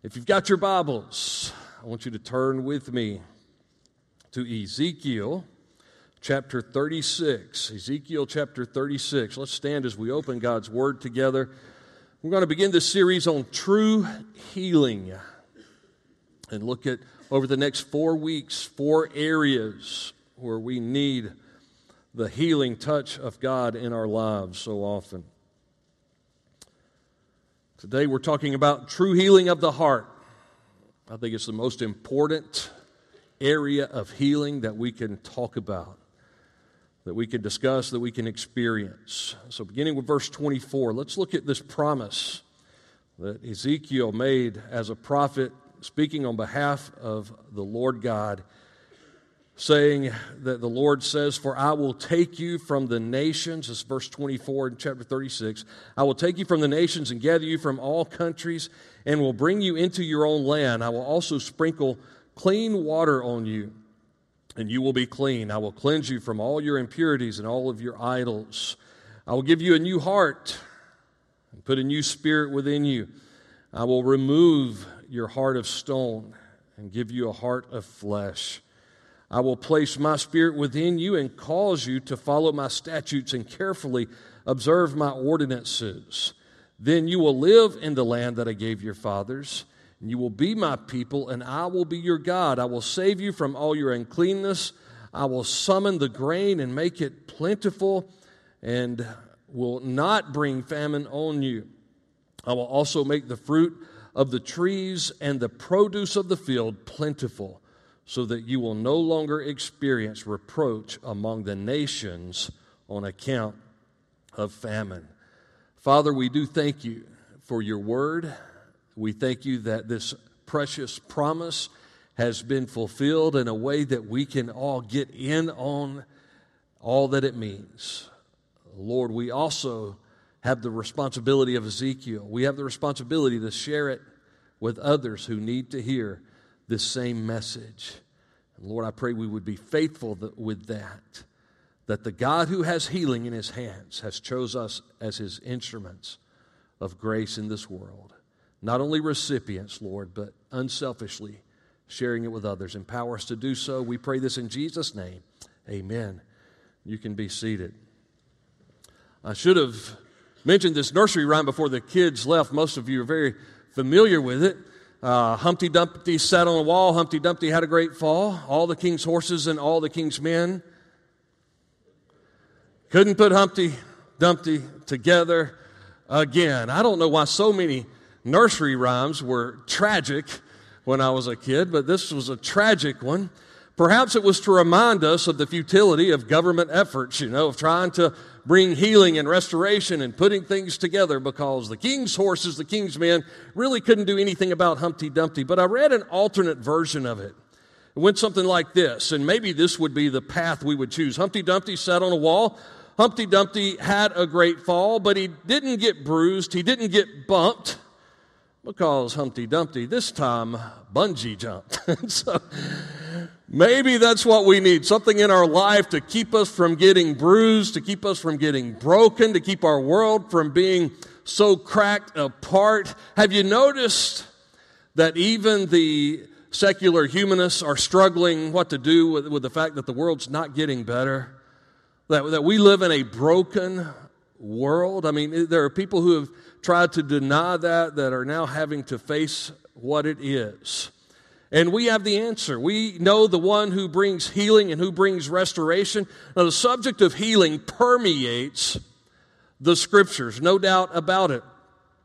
If you've got your Bibles, I want you to turn with me to Ezekiel chapter 36. Ezekiel chapter 36. Let's stand as we open God's Word together. We're going to begin this series on true healing and look at over the next four weeks, four areas where we need the healing touch of God in our lives so often. Today we're talking about true healing of the heart. I think it's the most important area of healing that we can talk about, that we can discuss, that we can experience. So, beginning with verse 24, let's look at this promise that Ezekiel made as a prophet, speaking on behalf of the Lord God saying that the Lord says, For I will take you from the nations. This is verse 24 in chapter 36. I will take you from the nations and gather you from all countries and will bring you into your own land. I will also sprinkle clean water on you, and you will be clean. I will cleanse you from all your impurities and all of your idols. I will give you a new heart and put a new spirit within you. I will remove your heart of stone and give you a heart of flesh. I will place my spirit within you and cause you to follow my statutes and carefully observe my ordinances. Then you will live in the land that I gave your fathers, and you will be my people, and I will be your God. I will save you from all your uncleanness. I will summon the grain and make it plentiful, and will not bring famine on you. I will also make the fruit of the trees and the produce of the field plentiful so that you will no longer experience reproach among the nations on account of famine. Father, we do thank you for your word. We thank you that this precious promise has been fulfilled in a way that we can all get in on all that it means. Lord, we also have the responsibility of Ezekiel. We have the responsibility to share it with others who need to hear this same message. And Lord, I pray we would be faithful with that, that the God who has healing in his hands has chose us as his instruments of grace in this world. Not only recipients, Lord, but unselfishly sharing it with others. Empower us to do so. We pray this in Jesus' name. Amen. You can be seated. I should have mentioned this nursery rhyme before the kids left. Most of you are very familiar with it. Uh, Humpty Dumpty sat on a wall. Humpty Dumpty had a great fall. All the king's horses and all the king's men couldn't put Humpty Dumpty together again. I don't know why so many nursery rhymes were tragic when I was a kid, but this was a tragic one. Perhaps it was to remind us of the futility of government efforts, you know, of trying to bring healing and restoration and putting things together because the king's horses, the king's men, really couldn't do anything about Humpty Dumpty. But I read an alternate version of it. It went something like this, and maybe this would be the path we would choose. Humpty Dumpty sat on a wall. Humpty Dumpty had a great fall, but he didn't get bruised, he didn't get bumped because Humpty Dumpty this time bungee jumped. so maybe that's what we need something in our life to keep us from getting bruised, to keep us from getting broken, to keep our world from being so cracked apart. Have you noticed that even the secular humanists are struggling what to do with, with the fact that the world's not getting better? That, that we live in a broken world? I mean, there are people who have tried to deny that that are now having to face what it is. And we have the answer. We know the one who brings healing and who brings restoration. Now, the subject of healing permeates the scriptures, no doubt about it.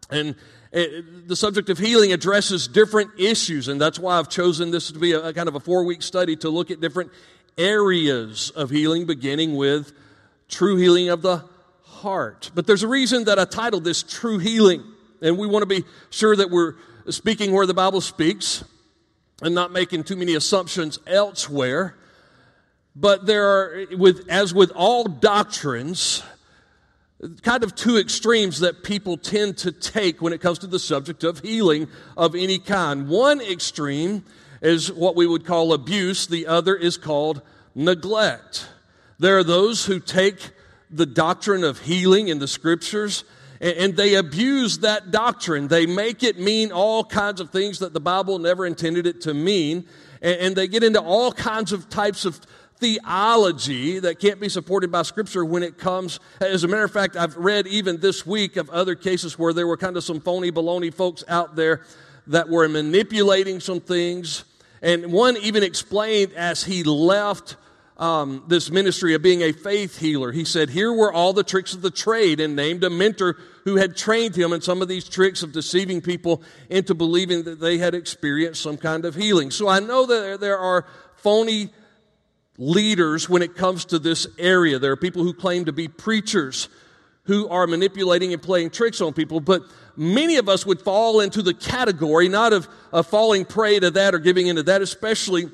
And it, the subject of healing addresses different issues, and that's why I've chosen this to be a, a kind of a four week study to look at different areas of healing, beginning with true healing of the heart. But there's a reason that I titled this True Healing. And we want to be sure that we're speaking where the Bible speaks and not making too many assumptions elsewhere. But there are, with, as with all doctrines, kind of two extremes that people tend to take when it comes to the subject of healing of any kind. One extreme is what we would call abuse, the other is called neglect. There are those who take the doctrine of healing in the scriptures and they abuse that doctrine. They make it mean all kinds of things that the Bible never intended it to mean. And they get into all kinds of types of theology that can't be supported by Scripture when it comes. As a matter of fact, I've read even this week of other cases where there were kind of some phony baloney folks out there that were manipulating some things. And one even explained as he left um, this ministry of being a faith healer. He said, Here were all the tricks of the trade, and named a mentor who had trained him in some of these tricks of deceiving people into believing that they had experienced some kind of healing. So I know that there are phony leaders when it comes to this area. There are people who claim to be preachers who are manipulating and playing tricks on people, but many of us would fall into the category not of, of falling prey to that or giving into that, especially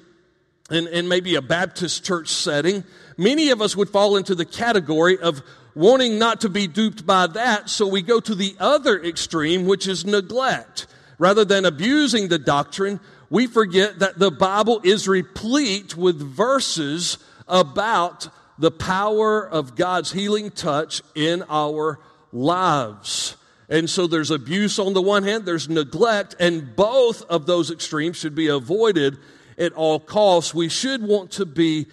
in, in maybe a Baptist church setting, many of us would fall into the category of wanting not to be duped by that, so we go to the other extreme, which is neglect. Rather than abusing the doctrine, we forget that the Bible is replete with verses about the power of God's healing touch in our lives. And so there's abuse on the one hand, there's neglect, and both of those extremes should be avoided at all costs. We should want to be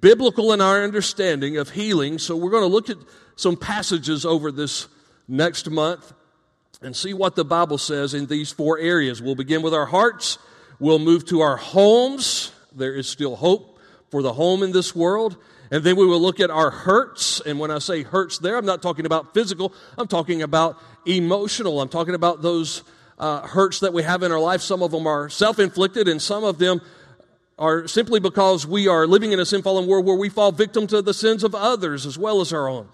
biblical in our understanding of healing. So we're going to look at some passages over this next month and see what the Bible says in these four areas. We'll begin with our hearts. We'll move to our homes. There is still hope for the home in this world. And then we will look at our hurts. And when I say hurts there, I'm not talking about physical, I'm talking about emotional. I'm talking about those uh, hurts that we have in our life. Some of them are self inflicted, and some of them are simply because we are living in a sin fallen world where we fall victim to the sins of others as well as our own.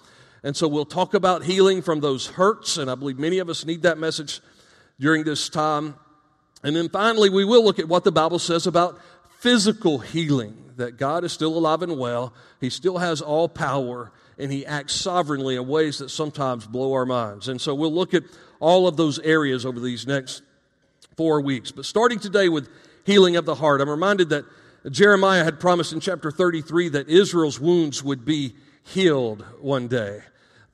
And so we'll talk about healing from those hurts, and I believe many of us need that message during this time. And then finally, we will look at what the Bible says about physical healing that God is still alive and well, He still has all power, and He acts sovereignly in ways that sometimes blow our minds. And so we'll look at all of those areas over these next four weeks. But starting today with healing of the heart. I'm reminded that Jeremiah had promised in chapter 33 that Israel's wounds would be healed one day,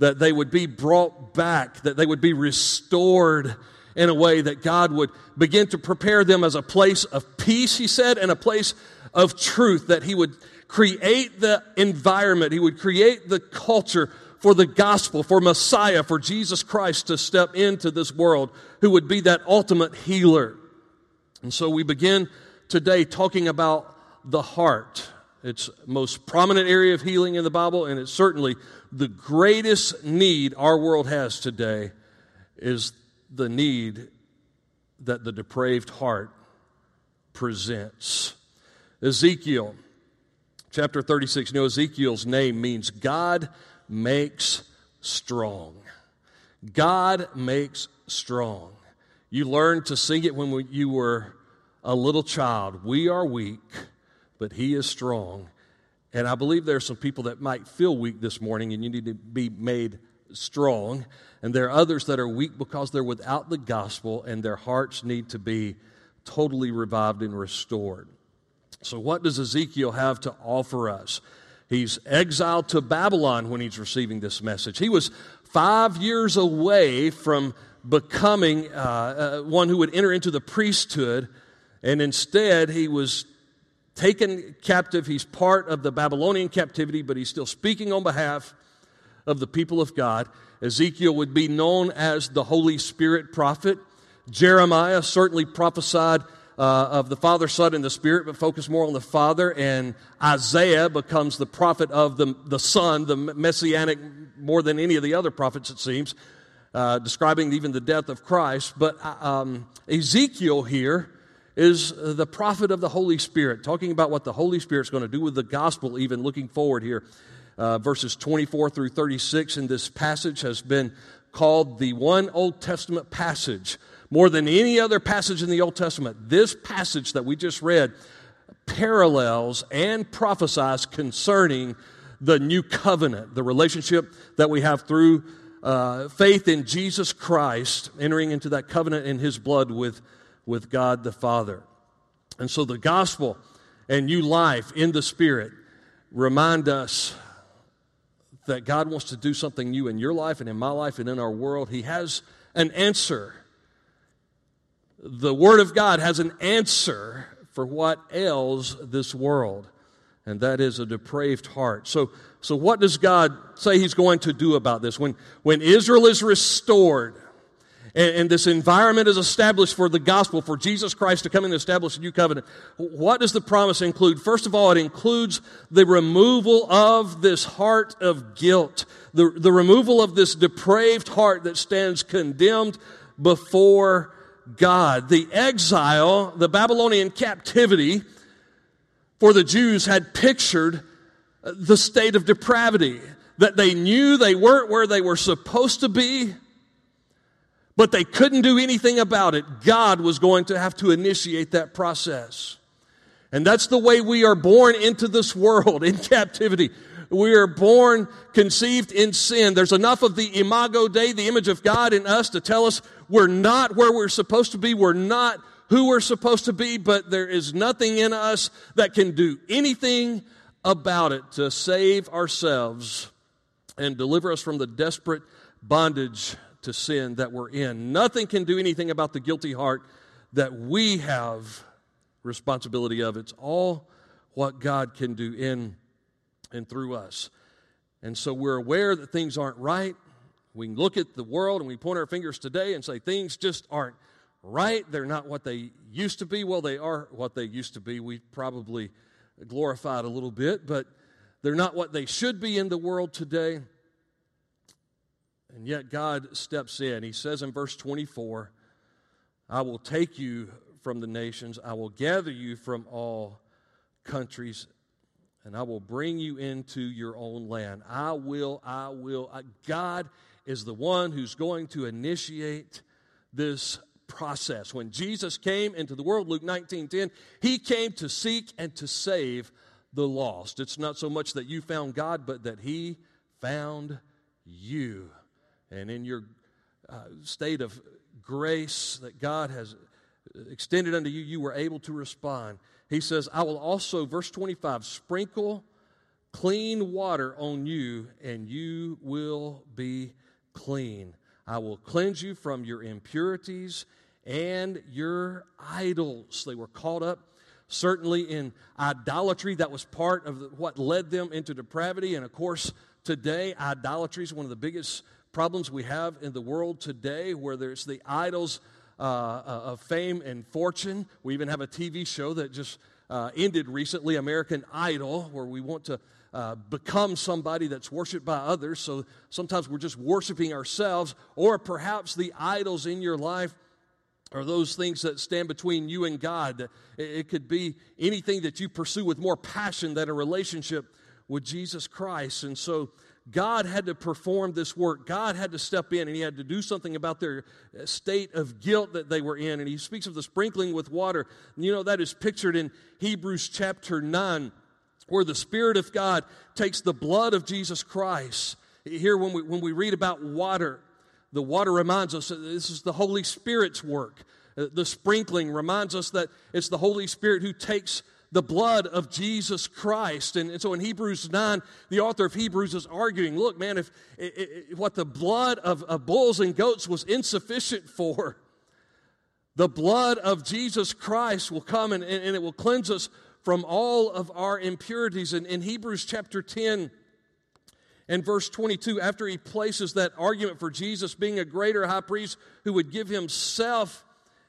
that they would be brought back, that they would be restored in a way that God would begin to prepare them as a place of peace, he said, and a place of truth, that he would create the environment, he would create the culture for the gospel, for Messiah, for Jesus Christ to step into this world, who would be that ultimate healer. And so we begin today talking about the heart. It's most prominent area of healing in the Bible, and it's certainly the greatest need our world has today is the need that the depraved heart presents. Ezekiel chapter 36. You know, Ezekiel's name means God makes strong. God makes strong. You learned to sing it when you were a little child. We are weak, but He is strong. And I believe there are some people that might feel weak this morning and you need to be made strong. And there are others that are weak because they're without the gospel and their hearts need to be totally revived and restored. So, what does Ezekiel have to offer us? He's exiled to Babylon when he's receiving this message. He was five years away from becoming uh, uh, one who would enter into the priesthood, and instead he was taken captive. He's part of the Babylonian captivity, but he's still speaking on behalf of the people of God. Ezekiel would be known as the Holy Spirit prophet. Jeremiah certainly prophesied uh, of the Father, Son, and the Spirit, but focus more on the Father. And Isaiah becomes the prophet of the, the Son, the messianic, more than any of the other prophets, it seems uh, describing even the death of Christ. But uh, um, Ezekiel here is the prophet of the Holy Spirit, talking about what the Holy Spirit's going to do with the gospel, even looking forward here. Uh, verses 24 through 36 in this passage has been called the one Old Testament passage. More than any other passage in the Old Testament, this passage that we just read parallels and prophesies concerning the new covenant, the relationship that we have through uh, faith in Jesus Christ, entering into that covenant in his blood with, with God the Father. And so the gospel and new life in the Spirit remind us that God wants to do something new in your life and in my life and in our world, He has an answer. The Word of God has an answer for what ails this world, and that is a depraved heart. So, so what does God say He's going to do about this? When, when Israel is restored, and, and, this environment is established for the gospel, for Jesus Christ to come and establish a new covenant. What does the promise include? First of all, it includes the removal of this heart of guilt, the, the removal of this depraved heart that stands condemned before God. The exile, the Babylonian captivity for the Jews had pictured uh, the state of depravity, that they knew they weren't where they were supposed to be but they couldn't do anything about it. God was going to have to initiate that process. And that's the way we are born into this world in captivity. We are born conceived in sin. There's enough of the imago Dei, the image of God in us to tell us we're not where we're supposed to be. We're not who we're supposed to be, but there is nothing in us that can do anything about it to save ourselves and deliver us from the desperate bondage to sin that we're in. Nothing can do anything about the guilty heart that we have responsibility of. It's all what God can do in and through us. And so we're aware that things aren't right. We look at the world and we point our fingers today and say things just aren't right. They're not what they used to be. Well, they are what they used to be. We probably glorified a little bit, but they're not what they should be in the world today. And yet God steps in. He says in verse 24, I will take you from the nations, I will gather you from all countries, and I will bring you into your own land. I will, I will. I, God is the one who's going to initiate this process. When Jesus came into the world, Luke 19 10, he came to seek and to save the lost. It's not so much that you found God, but that he found you and in your uh, state of grace that God has extended unto you, you were able to respond. He says, I will also, verse 25, sprinkle clean water on you, and you will be clean. I will cleanse you from your impurities and your idols. They were caught up certainly in idolatry. That was part of what led them into depravity. And of course, today, idolatry is one of the biggest problems we have in the world today, where there's the idols uh, uh, of fame and fortune. We even have a TV show that just uh, ended recently, American Idol, where we want to uh, become somebody that's worshiped by others. So sometimes we're just worshiping ourselves, or perhaps the idols in your life are those things that stand between you and God. It, it could be anything that you pursue with more passion than a relationship with Jesus Christ. And so God had to perform this work. God had to step in and he had to do something about their state of guilt that they were in. And he speaks of the sprinkling with water. You know, that is pictured in Hebrews chapter 9, where the Spirit of God takes the blood of Jesus Christ. Here, when we, when we read about water, the water reminds us that this is the Holy Spirit's work. Uh, the sprinkling reminds us that it's the Holy Spirit who takes the blood of Jesus Christ. And, and, so in Hebrews 9, the author of Hebrews is arguing look, man, if, if, what the blood of, of bulls and goats was insufficient for, the blood of Jesus Christ will come and, and, it will cleanse us from all of our impurities. And in Hebrews chapter 10, and verse 22, after he places that argument for Jesus being a greater high priest who would give himself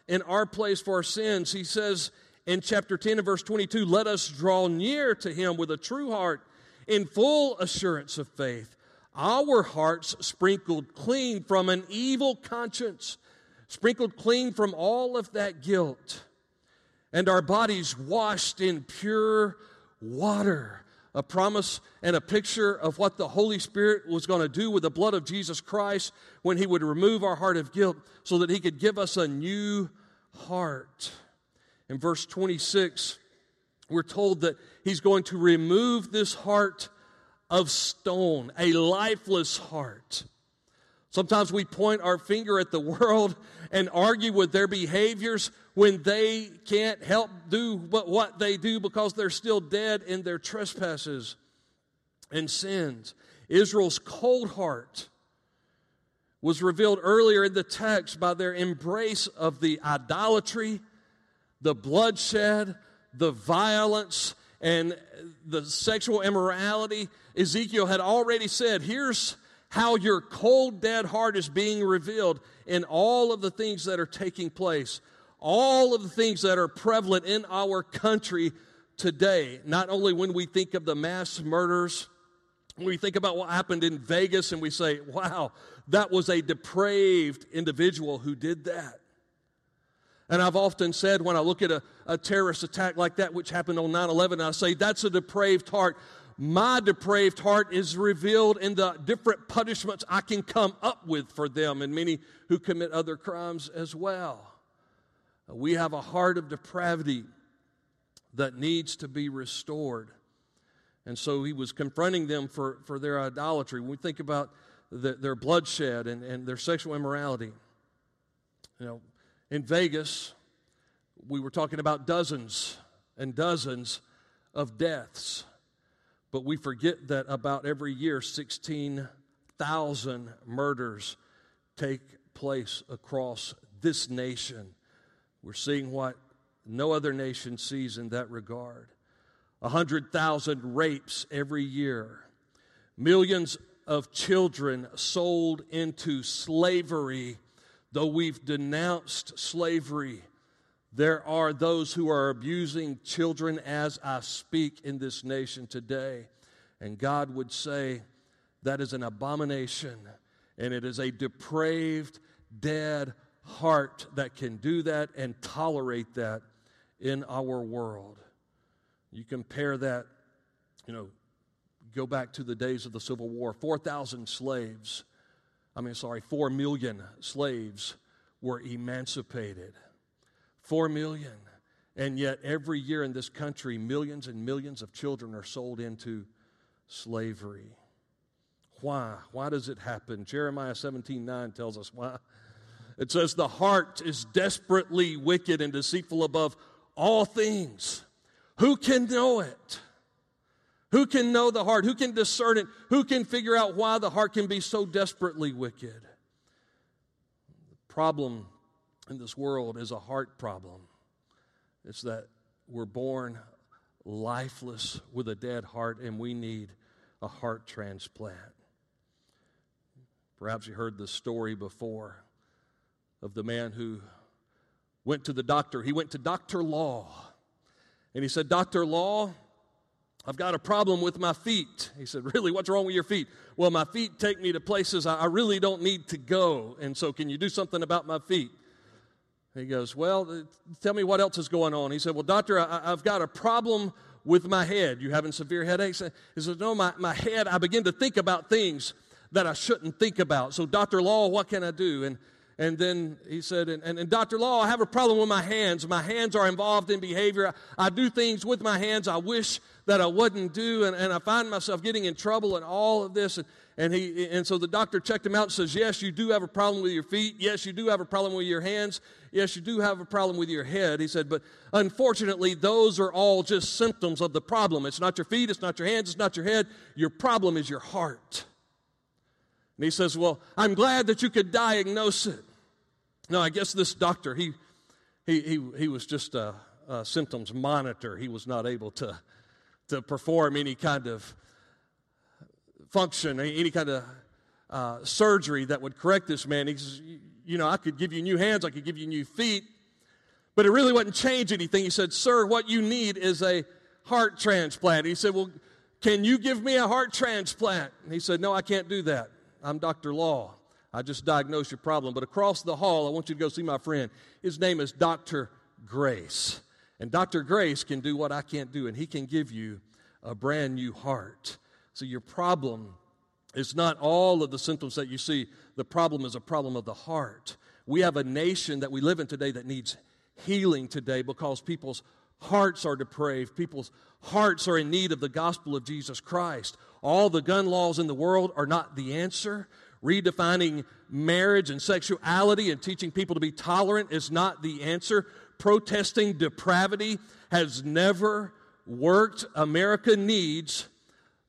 in our place for our sins, he says in chapter 10 and verse 22 let us draw near to him with a true heart in full assurance of faith our hearts sprinkled clean from an evil conscience sprinkled clean from all of that guilt and our bodies washed in pure water a promise and a picture of what the Holy Spirit was going to do with the blood of Jesus Christ when He would remove our heart of guilt so that He could give us a new heart. In verse 26, we're told that he's going to remove this heart of stone, a lifeless heart. Sometimes we point our finger at the world and argue with their behaviors when they can't help do but what they do because they're still dead in their trespasses and sins. Israel's cold heart was revealed earlier in the text by their embrace of the idolatry, the bloodshed, the violence, and the sexual immorality. Ezekiel had already said, Here's how your cold, dead heart is being revealed in all of the things that are taking place, all of the things that are prevalent in our country today. Not only when we think of the mass murders, when we think about what happened in Vegas and we say, wow, that was a depraved individual who did that. And I've often said when I look at a, a terrorist attack like that, which happened on 9 11, I say, that's a depraved heart. My depraved heart is revealed in the different punishments I can come up with for them and many who commit other crimes as well. We have a heart of depravity that needs to be restored. And so he was confronting them for, for their idolatry. When we think about the, their bloodshed and, and their sexual immorality, you know, in Vegas, we were talking about dozens and dozens of deaths. But we forget that about every year, 16,000 murders take place across this nation. We're seeing what no other nation sees in that regard. 100,000 rapes every year, millions of children sold into slavery. Though we've denounced slavery, there are those who are abusing children as I speak in this nation today. And God would say that is an abomination and it is a depraved, dead heart that can do that and tolerate that in our world. You compare that, you know, go back to the days of the Civil War 4,000 slaves, I mean, sorry, 4 million slaves were emancipated. 4 million. And yet, every year in this country, millions and millions of children are sold into slavery. Why? Why does it happen? Jeremiah 17 9 tells us why. It says, The heart is desperately wicked and deceitful above all things. Who can know it? Who can know the heart? Who can discern it? Who can figure out why the heart can be so desperately wicked? The problem in this world is a heart problem. It's that we're born lifeless with a dead heart, and we need a heart transplant. Perhaps you heard the story before of the man who went to the doctor. He went to Dr. Law and he said, Dr. Law, I've got a problem with my feet. He said, Really? What's wrong with your feet? Well, my feet take me to places I really don't need to go. And so, can you do something about my feet? He goes, Well, uh, tell me what else is going on. He said, Well, doctor, I, have got a problem with my head. You having severe headaches? He said, No, my, my head, I begin to think about things that I shouldn't think about. So, Dr. Law, what can I do? And and then he said, and, and, and, Dr. Law, I have a problem with my hands. My hands are involved in behavior. I, I do things with my hands I wish that I wouldn't do. And, and I find myself getting in trouble and all of this. And, and, he, and so the doctor checked him out and says, Yes, you do have a problem with your feet. Yes, you do have a problem with your hands. Yes, you do have a problem with your head. He said, But unfortunately, those are all just symptoms of the problem. It's not your feet, it's not your hands, it's not your head. Your problem is your heart. And he says, Well, I'm glad that you could diagnose it. No, I guess this doctor, he, he, he, he was just a, a symptoms monitor. He was not able to, to perform any kind of function, any kind of uh, surgery that would correct this man. He says, You know, I could give you new hands, I could give you new feet, but it really wouldn't change anything. He said, Sir, what you need is a heart transplant. He said, Well, can you give me a heart transplant? And he said, No, I can't do that. I'm Dr. Law. I just diagnosed your problem. But across the hall, I want you to go see my friend. His name is Dr. Grace. And Dr. Grace can do what I can't do, and he can give you a brand new heart. So your problem is not all of the symptoms that you see. The problem is a problem of the heart. We have a nation that we live in today that needs healing today because people's hearts are depraved. People's hearts are in need of the gospel of Jesus Christ. All the gun laws in the world are not the answer. Redefining marriage and sexuality and teaching people to be tolerant is not the answer. Protesting depravity has never worked. America needs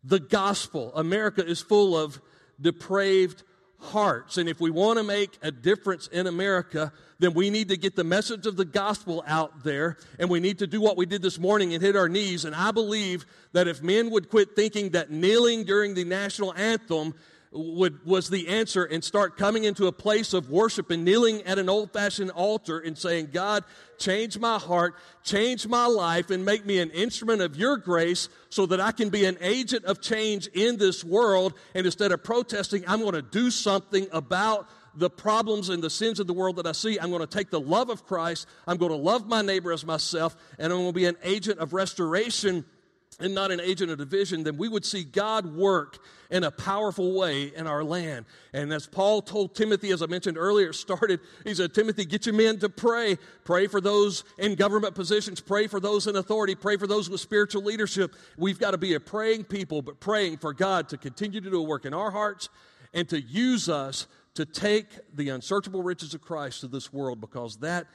the gospel. America is full of depraved hearts. And if we want to make a difference in America, then we need to get the message of the gospel out there. And we need to do what we did this morning and hit our knees. And I believe that if men would quit thinking that kneeling during the national anthem would, was the answer and start coming into a place of worship and kneeling at an old fashioned altar and saying, God, change my heart, change my life, and make me an instrument of your grace so that I can be an agent of change in this world. And instead of protesting, I'm going to do something about the problems and the sins of the world that I see. I'm going to take the love of Christ. I'm going to love my neighbor as myself, and I'm going to be an agent of restoration and not an agent of division, then we would see God work in a powerful way in our land. And as Paul told Timothy, as I mentioned earlier, started, he said, Timothy, get your men to pray. Pray for those in government positions. Pray for those in authority. Pray for those with spiritual leadership. We've got to be a praying people, but praying for God to continue to do a work in our hearts and to use us to take the unsearchable riches of Christ to this world because that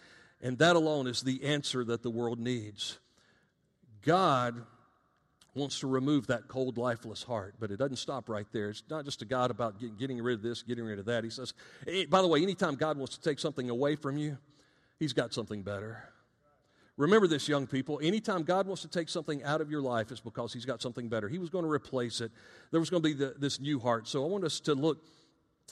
and that alone is the answer that the world needs. God wants to remove that cold, lifeless heart. But it doesn't stop right there. It's not just a God about getting rid of this, getting rid of that. He says, by the way, anytime God wants to take something away from you, He's got something better. Remember this, young people. Anytime God wants to take something out of your life, it's because He's got something better. He was going to replace it. There was going to be the, this new heart. So I want us to look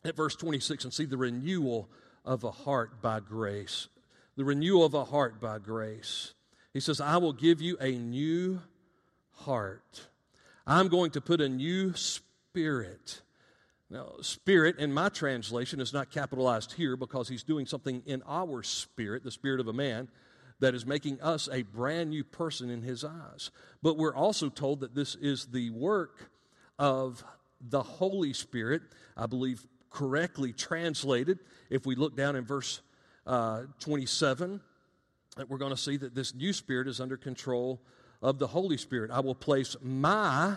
at verse 26 and see the renewal of a heart by grace. The renewal of a heart by grace. He says, I will give you a new heart. I'm going to put a new spirit. Now, spirit in my translation is not capitalized here because he's doing something in our spirit, the spirit of a man, that is making us a brand new person in his eyes. But we're also told that this is the work of the Holy Spirit, I believe correctly translated. If we look down in verse uh, 27, we're going to see that this new spirit is under control of the Holy Spirit. I will place my,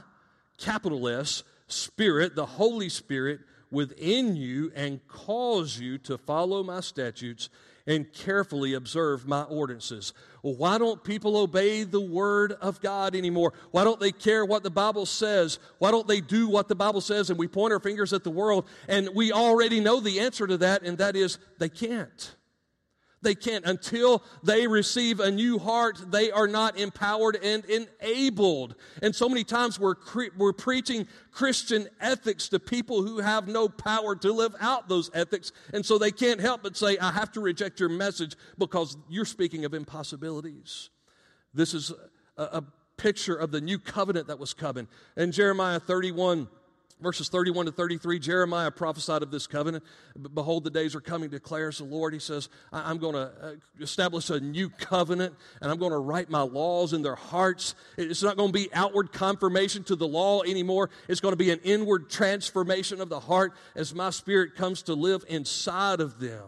capital S, Spirit, the Holy Spirit, within you and cause you to follow my statutes and carefully observe my ordinances. Well, why don't people obey the Word of God anymore? Why don't they care what the Bible says? Why don't they do what the Bible says? And we point our fingers at the world, and we already know the answer to that, and that is they can't. They can't. Until they receive a new heart, they are not empowered and enabled. And so many times we're, cre- we're preaching Christian ethics to people who have no power to live out those ethics. And so they can't help but say, I have to reject your message because you're speaking of impossibilities. This is a, a picture of the new covenant that was coming. In Jeremiah 31, verses 31 to 33, Jeremiah prophesied of this covenant. Behold, the days are coming, declares the Lord. He says, I'm going to uh, establish a new covenant and I'm going to write my laws in their hearts. It's not going to be outward confirmation to the law anymore. It's going to be an inward transformation of the heart as my spirit comes to live inside of them.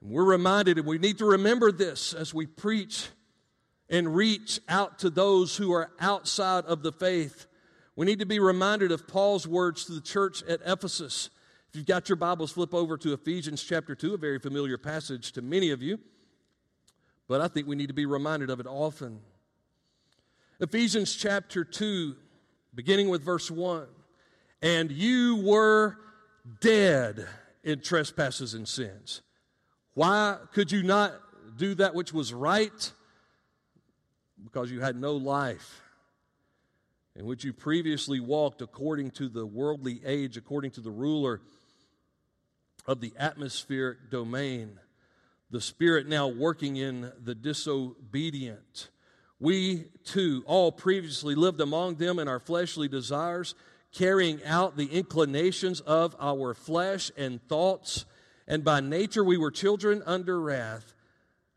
And we're reminded, and we need to remember this as we preach and reach out to those who are outside of the faith we need to be reminded of Paul's words to the church at Ephesus. If you've got your Bibles, flip over to Ephesians chapter 2, a very familiar passage to many of you, but I think we need to be reminded of it often. Ephesians chapter 2, beginning with verse 1. And you were dead in trespasses and sins. Why could you not do that which was right? Because you had no life in which you previously walked according to the worldly age, according to the ruler of the atmospheric domain, the Spirit now working in the disobedient. We too all previously lived among them in our fleshly desires, carrying out the inclinations of our flesh and thoughts, and by nature we were children under wrath,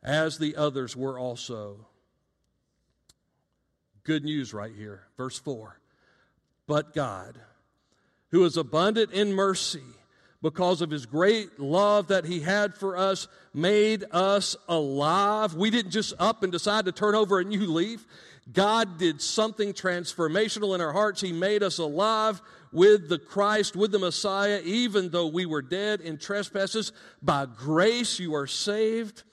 as the others were also. Good news right here. Verse 4. But God, who is abundant in mercy, because of his great love that he had for us, made us alive. We didn't just up and decide to turn over a new leaf. God did something transformational in our hearts. He made us alive with the Christ, with the Messiah, even though we were dead in trespasses. By grace you are saved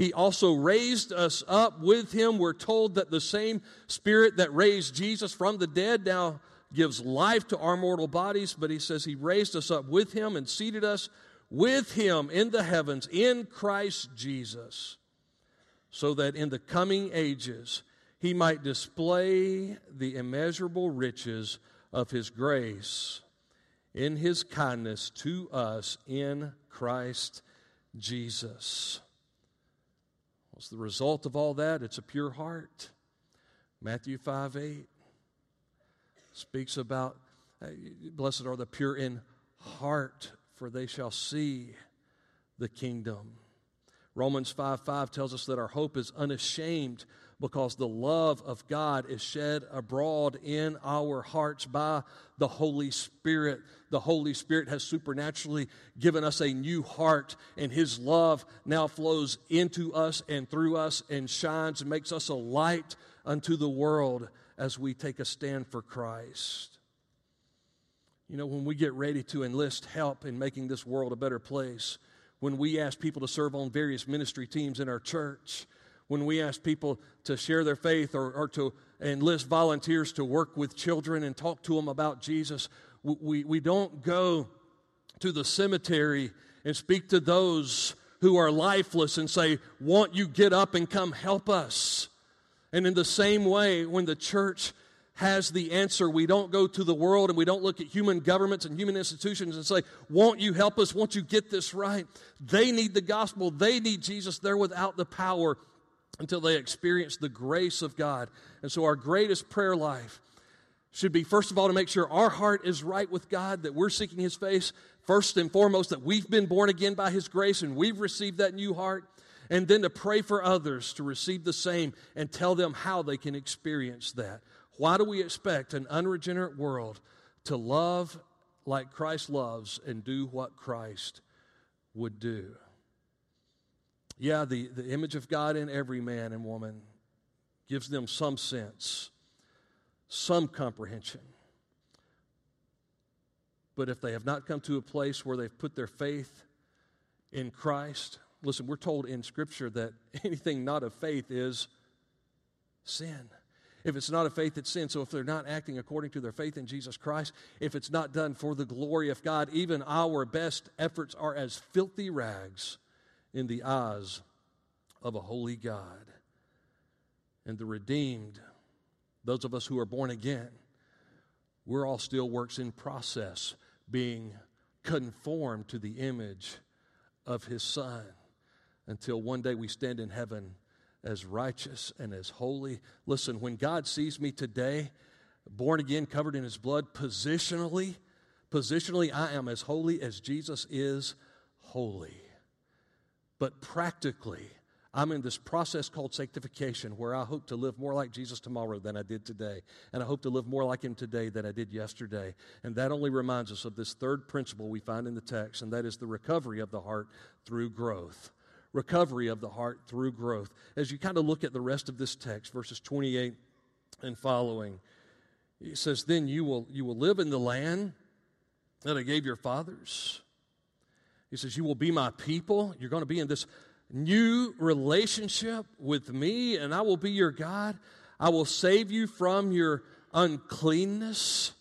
He also raised us up with him. We're told that the same Spirit that raised Jesus from the dead now gives life to our mortal bodies, but he says he raised us up with him and seated us with him in the heavens in Christ Jesus, so that in the coming ages he might display the immeasurable riches of his grace in his kindness to us in Christ Jesus. The result of all that? It's a pure heart. Matthew 5 8 speaks about blessed are the pure in heart, for they shall see the kingdom. Romans 5 5 tells us that our hope is unashamed because the love of God is shed abroad in our hearts by the Holy Spirit. The Holy Spirit has supernaturally given us a new heart, and His love now flows into us and through us and shines and makes us a light unto the world as we take a stand for Christ. You know, when we get ready to enlist help in making this world a better place, when we ask people to serve on various ministry teams in our church, when we ask people to share their faith or, or to enlist volunteers to work with children and talk to them about Jesus, we, we don't go to the cemetery and speak to those who are lifeless and say, Won't you get up and come help us? And in the same way, when the church has the answer, we don't go to the world and we don't look at human governments and human institutions and say, Won't you help us? Won't you get this right? They need the gospel, they need Jesus. They're without the power until they experience the grace of God. And so, our greatest prayer life should be, first of all, to make sure our heart is right with God, that we're seeking His face. First and foremost, that we've been born again by His grace and we've received that new heart and then to pray for others to receive the same and tell them how they can experience that. Why do we expect an unregenerate world to love like Christ loves and do what Christ would do? Yeah, the, the image of God in every man and woman gives them some sense, some comprehension. But if they have not come to a place where they've put their faith in Christ, Listen, we're told in Scripture that anything not of faith is sin. If it's not of faith, it's sin. So if they're not acting according to their faith in Jesus Christ, if it's not done for the glory of God, even our best efforts are as filthy rags in the eyes of a holy God. And the redeemed, those of us who are born again, we're all still works in process, being conformed to the image of His Son until one day we stand in heaven as righteous and as holy. Listen, when God sees me today, born again, covered in his blood, positionally, positionally, I am as holy as Jesus is holy. But practically, I'm in this process called sanctification where I hope to live more like Jesus tomorrow than I did today. And I hope to live more like him today than I did yesterday. And that only reminds us of this third principle we find in the text, and that is the recovery of the heart through growth recovery of the heart through growth. As you kind of look at the rest of this text, verses 28 and following, it says, Then you will, you will live in the land that I gave your fathers. He says, You will be my people. You're going to be in this new relationship with me, and I will be your God. I will save you from your uncleanness.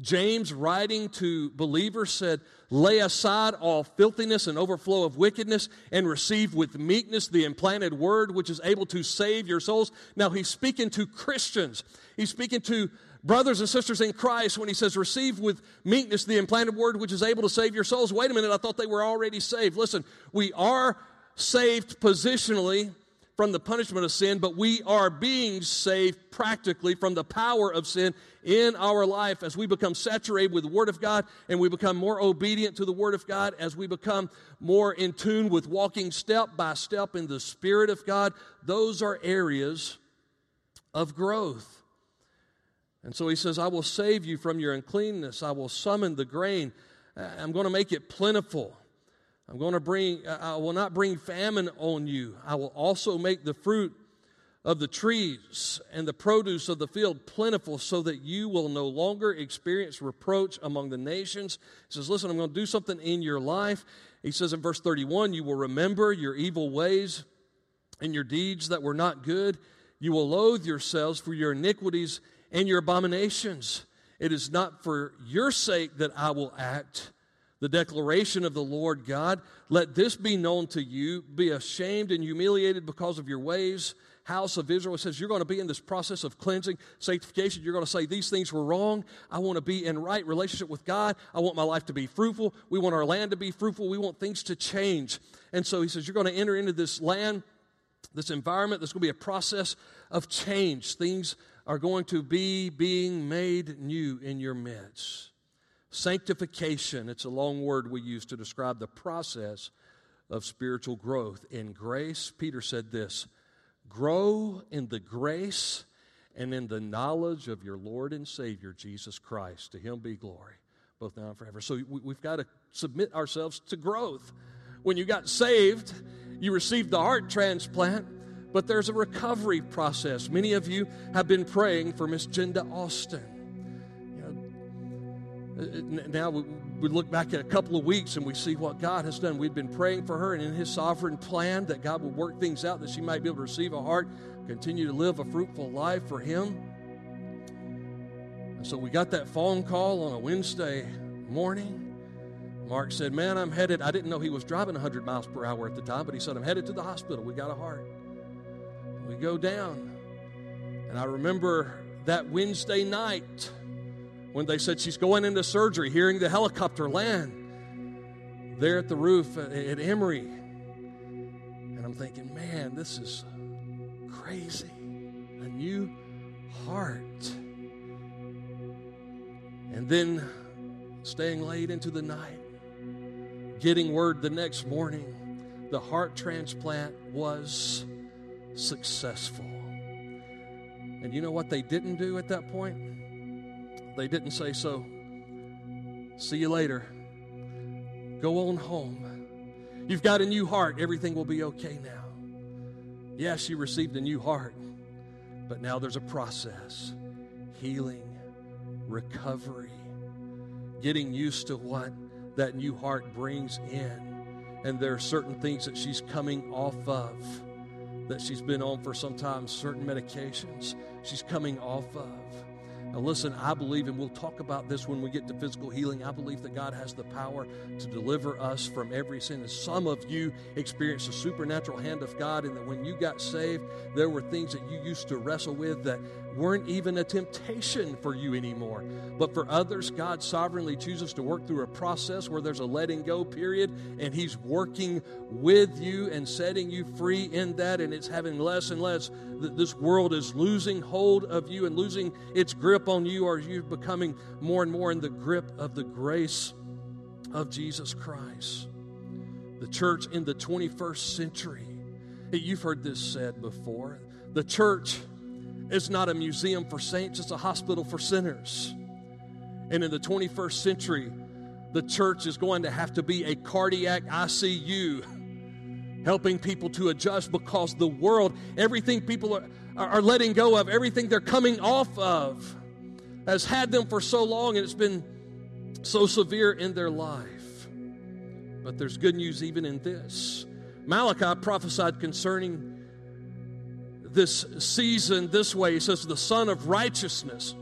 James, writing to believers, said, Lay aside all filthiness and overflow of wickedness and receive with meekness the implanted word which is able to save your souls. Now, he's speaking to Christians. He's speaking to brothers and sisters in Christ when he says, Receive with meekness the implanted word which is able to save your souls. Wait a minute, I thought they were already saved. Listen, we are saved positionally from the punishment of sin, but we are being saved practically from the power of sin in our life as we become saturated with the Word of God and we become more obedient to the Word of God, as we become more in tune with walking step by step in the Spirit of God. Those are areas of growth. And so he says, I will save you from your uncleanness. I will summon the grain. I'm going to make it plentiful. I'm going to bring, I will not bring famine on you. I will also make the fruit of the trees and the produce of the field plentiful so that you will no longer experience reproach among the nations. He says, Listen, I'm going to do something in your life. He says in verse 31, You will remember your evil ways and your deeds that were not good. You will loathe yourselves for your iniquities and your abominations. It is not for your sake that I will act. The declaration of the Lord God, let this be known to you. Be ashamed and humiliated because of your ways house of Israel. Says you're going to be in this process of cleansing, sanctification. You're going to say, These things were wrong. I want to be in right relationship with God. I want my life to be fruitful. We want our land to be fruitful. We want things to change. And so he says, You're going to enter into this land, this environment. There's going to be a process of change. Things are going to be being made new in your midst. Sanctification, it's a long word we use to describe the process of spiritual growth. In grace, Peter said this Grow in the grace and in the knowledge of your Lord and Savior, Jesus Christ. To him be glory, both now and forever. So we've got to submit ourselves to growth. When you got saved, you received the heart transplant, but there's a recovery process. Many of you have been praying for Miss Jenda Austin. You know, now we look back at a couple of weeks and we see what God has done. We've been praying for her, and in His sovereign plan, that God will work things out that she might be able to receive a heart, continue to live a fruitful life for Him. And so we got that phone call on a Wednesday morning. Mark said, Man, I'm headed. I didn't know he was driving 100 miles per hour at the time, but he said, I'm headed to the hospital. We got a heart. We go down. And I remember that Wednesday night when they said she's going into surgery, hearing the helicopter land there at the roof at Emory. And I'm thinking, man, this is crazy. A new heart. And then staying late into the night, getting word the next morning the heart transplant was successful. And you know what they didn't do at that point? They didn't say so. See you later. Go on home. You've got a new heart. Everything will be okay now. Yes, you received a new heart, but now there's a process healing, recovery, getting used to what that new heart brings in. And there are certain things that she's coming off of that she's been on for some time, certain medications she's coming off of. Now, listen, I believe, and we'll talk about this when we get to physical healing. I believe that God has the power to deliver us from every sin. And some of you experienced the supernatural hand of God, and that when you got saved, there were things that you used to wrestle with that weren't even a temptation for you anymore. But for others, God sovereignly chooses to work through a process where there's a letting go period, and He's working with you and setting you free in that, and it's having less and less. This world is losing hold of you and losing its grip on you, or you're becoming more and more in the grip of the grace of Jesus Christ. The church in the 21st century, you've heard this said before. The church it's not a museum for saints, it's a hospital for sinners. And in the 21st century, the church is going to have to be a cardiac ICU, helping people to adjust because the world, everything people are, are letting go of, everything they're coming off of, has had them for so long and it's been so severe in their life. But there's good news even in this. Malachi prophesied concerning this season this way. He says, The Son of Righteousness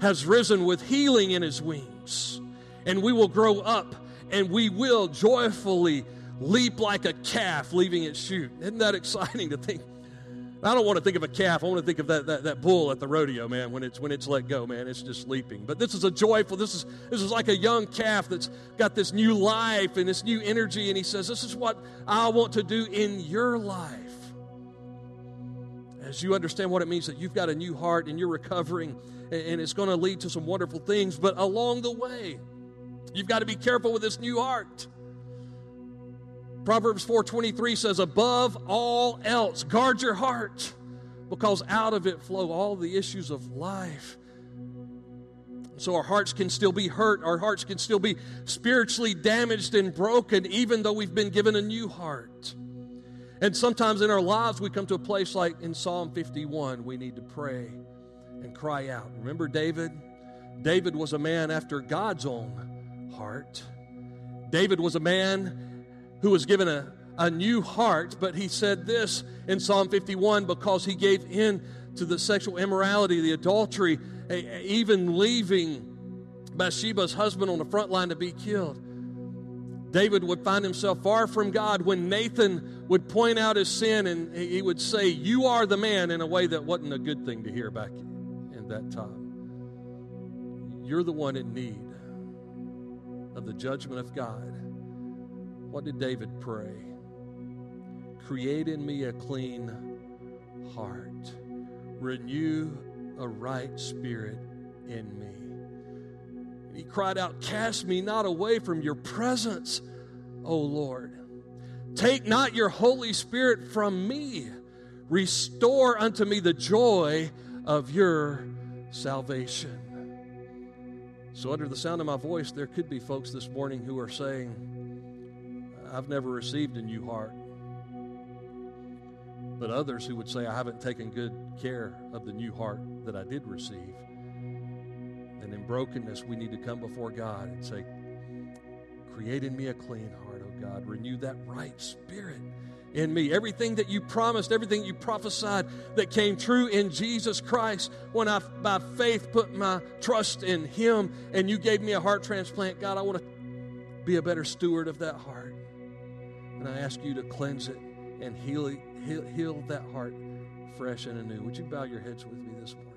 has risen with healing in his wings, and we will grow up and we will joyfully leap like a calf leaving its chute. Isn't that exciting to think? I don't want to think of a calf. I want to think of that, that, that bull at the rodeo, man, when it's when it's let go, man. It's just leaping. But this is a joyful, this is this is like a young calf that's got this new life and this new energy, and he says, This is what I want to do in your life as you understand what it means that you've got a new heart and you're recovering, and it's going to lead to some wonderful things. But along the way, you've got to be careful with this new heart. Proverbs 4:23 says, "Above all else, guard your heart, because out of it flow all the issues of life." So our hearts can still be hurt, our hearts can still be spiritually damaged and broken, even though we've been given a new heart. And sometimes in our lives, we come to a place like in Psalm 51, we need to pray and cry out. Remember David? David was a man after God's own heart. David was a man who was given a, a new heart. But he said this in Psalm 51 because he gave in to the sexual immorality, the adultery, even leaving Bathsheba's husband on the front line to be killed. David would find himself far from God when Nathan would point out his sin and he would say, You are the man, in a way that wasn't a good thing to hear back in that time. You're the one in need of the judgment of God. What did David pray? Create in me a clean heart, renew a right spirit in me. He cried out, Cast me not away from your presence, O Lord. Take not your Holy Spirit from me. Restore unto me the joy of your salvation. So, under the sound of my voice, there could be folks this morning who are saying, I've never received a new heart. But others who would say, I haven't taken good care of the new heart that I did receive. And in brokenness, we need to come before God and say, Create in me a clean heart, oh God. Renew that right spirit in me. Everything that you promised, everything you prophesied that came true in Jesus Christ when I, by faith, put my trust in Him and you gave me a heart transplant, God, I want to be a better steward of that heart. And I ask you to cleanse it and heal, heal, heal that heart fresh and anew. Would you bow your heads with me this morning?